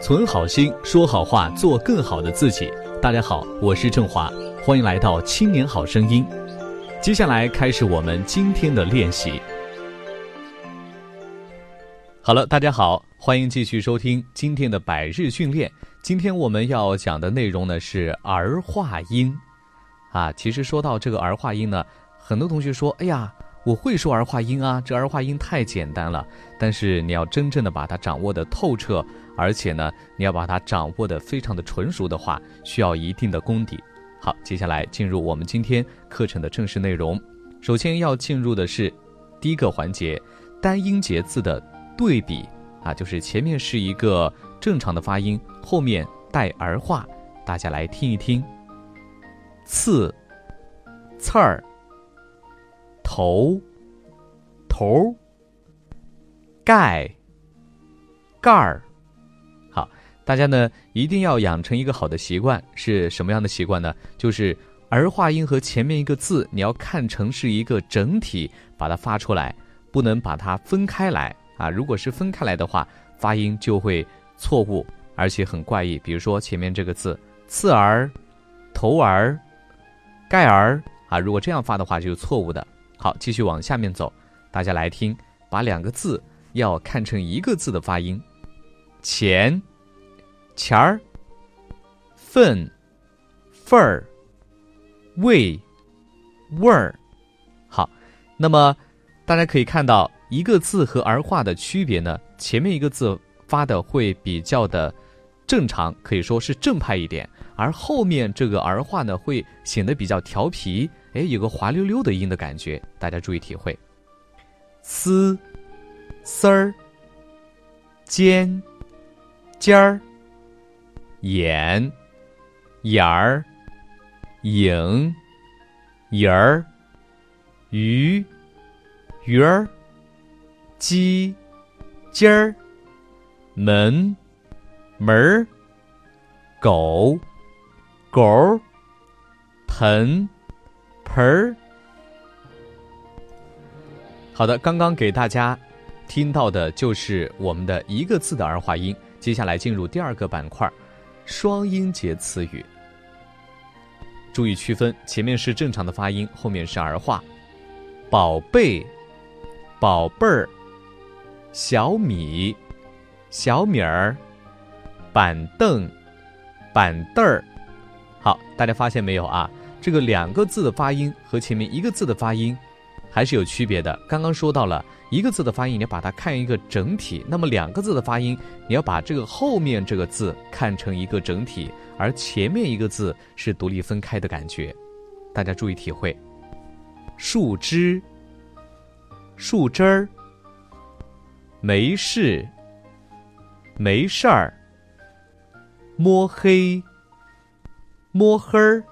存好心，说好话，做更好的自己。大家好，我是郑华，欢迎来到青年好声音。接下来开始我们今天的练习。好了，大家好，欢迎继续收听今天的百日训练。今天我们要讲的内容呢是儿化音。啊，其实说到这个儿化音呢，很多同学说：“哎呀。”我会说儿化音啊，这儿化音太简单了。但是你要真正的把它掌握的透彻，而且呢，你要把它掌握的非常的纯熟的话，需要一定的功底。好，接下来进入我们今天课程的正式内容。首先要进入的是第一个环节，单音节字的对比啊，就是前面是一个正常的发音，后面带儿化，大家来听一听。刺，刺儿。头，头，盖，盖儿，好，大家呢一定要养成一个好的习惯，是什么样的习惯呢？就是儿化音和前面一个字，你要看成是一个整体，把它发出来，不能把它分开来啊！如果是分开来的话，发音就会错误，而且很怪异。比如说前面这个字“刺儿”“头儿”“盖儿”啊，如果这样发的话，就是错误的。好，继续往下面走，大家来听，把两个字要看成一个字的发音，钱，钱儿，份，份儿，味，味儿。好，那么大家可以看到一个字和儿化的区别呢，前面一个字发的会比较的正常，可以说是正派一点，而后面这个儿化呢会显得比较调皮。哎，有个滑溜溜的音的感觉，大家注意体会。丝、丝儿、尖、尖儿、眼、眼儿、影、影儿、鱼、鱼儿、鸡、鸡儿、门、门儿、狗、狗、盆。盆儿，好的，刚刚给大家听到的就是我们的一个字的儿化音。接下来进入第二个板块，双音节词语。注意区分，前面是正常的发音，后面是儿化。宝贝，宝贝儿，小米，小米儿，板凳，板凳儿。好，大家发现没有啊？这个两个字的发音和前面一个字的发音还是有区别的。刚刚说到了一个字的发音，你要把它看一个整体；那么两个字的发音，你要把这个后面这个字看成一个整体，而前面一个字是独立分开的感觉。大家注意体会：树枝、树枝儿、没事、没事儿、摸黑、摸黑儿。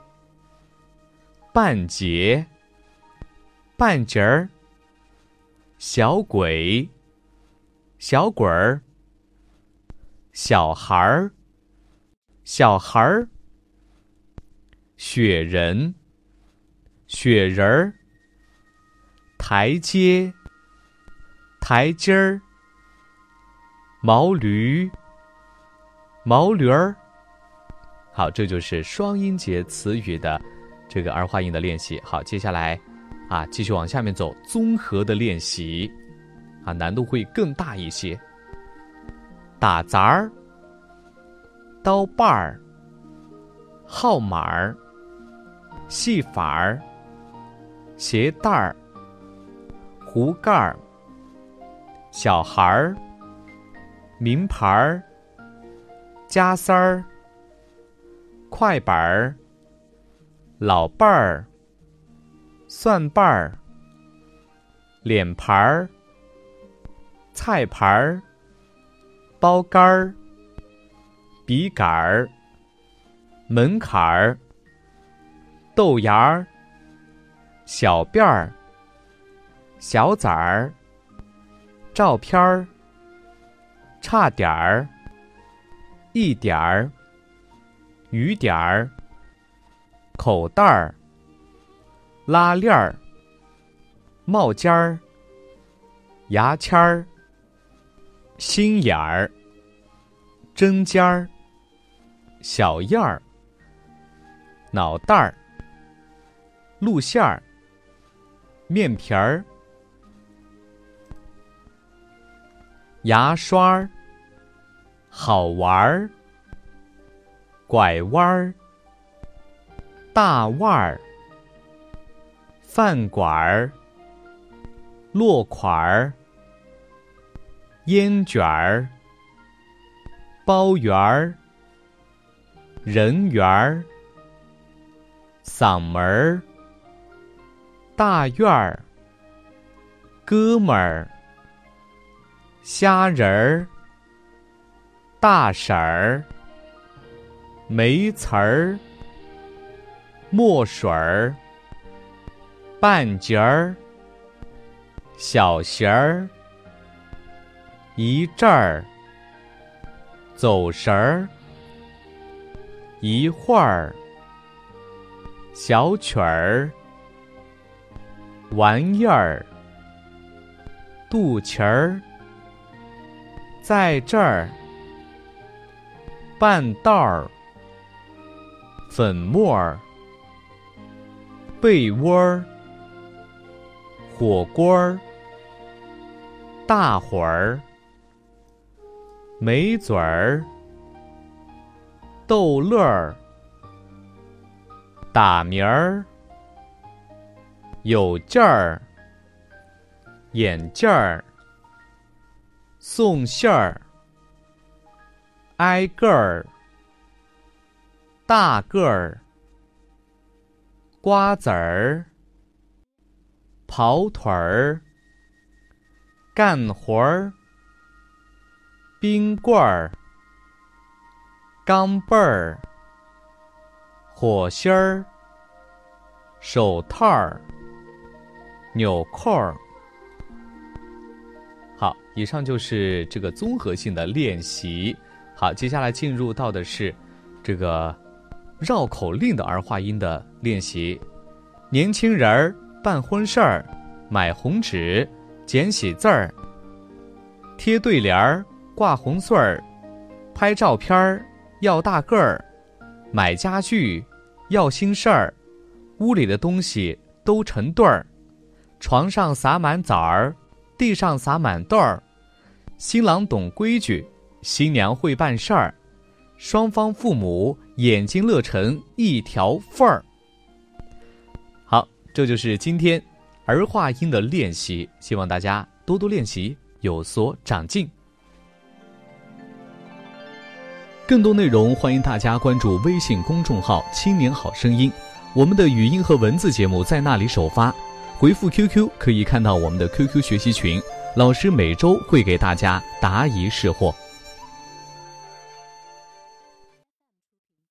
半截，半截儿，小鬼，小鬼儿，小孩儿，小孩儿，雪人，雪人儿，台阶，台阶儿，毛驴，毛驴儿。好，这就是双音节词语的。这个儿化音的练习，好，接下来，啊，继续往下面走，综合的练习，啊，难度会更大一些。打杂儿，刀把儿，号码儿，戏法儿，鞋带儿，壶盖儿，小孩儿，名牌儿，加塞儿，快板儿。老伴儿，蒜瓣儿，脸盘儿，菜盘儿，包干儿，笔杆儿，门槛儿，豆芽儿，小辫儿，小崽儿，照片儿，差点儿，一点儿，雨点儿。口袋儿、拉链儿、帽尖儿、牙签儿、心眼儿、针尖儿、小燕儿、脑袋儿、露馅儿、面皮儿、牙刷儿、好玩儿、拐弯儿、大腕儿、饭馆儿、落款儿。烟卷儿、包圆儿、人缘儿、嗓门儿、大院儿、哥们儿、虾仁儿、大婶儿、没词儿、墨水儿、半截儿、小鞋儿。一阵儿，走神儿，一会儿，小曲儿，玩意儿，肚脐儿，在这儿，半道儿，粉末儿，被窝儿，火锅儿，大伙儿。没嘴儿，逗乐儿，打鸣儿，有劲儿，眼镜儿，送信儿，挨个儿，大个儿，瓜子儿，跑腿儿，干活儿。冰棍儿、钢镚儿、火芯儿、手套儿、纽扣儿。好，以上就是这个综合性的练习。好，接下来进入到的是这个绕口令的儿化音的练习。年轻人儿办婚事儿，买红纸，捡喜字儿，贴对联儿。挂红穗儿，拍照片儿要大个儿，买家具要新事儿，屋里的东西都成对儿，床上撒满枣儿，地上撒满豆儿，新郎懂规矩，新娘会办事儿，双方父母眼睛乐成一条缝儿。好，这就是今天儿化音的练习，希望大家多多练习，有所长进。更多内容，欢迎大家关注微信公众号“青年好声音”，我们的语音和文字节目在那里首发。回复 QQ 可以看到我们的 QQ 学习群，老师每周会给大家答疑释惑。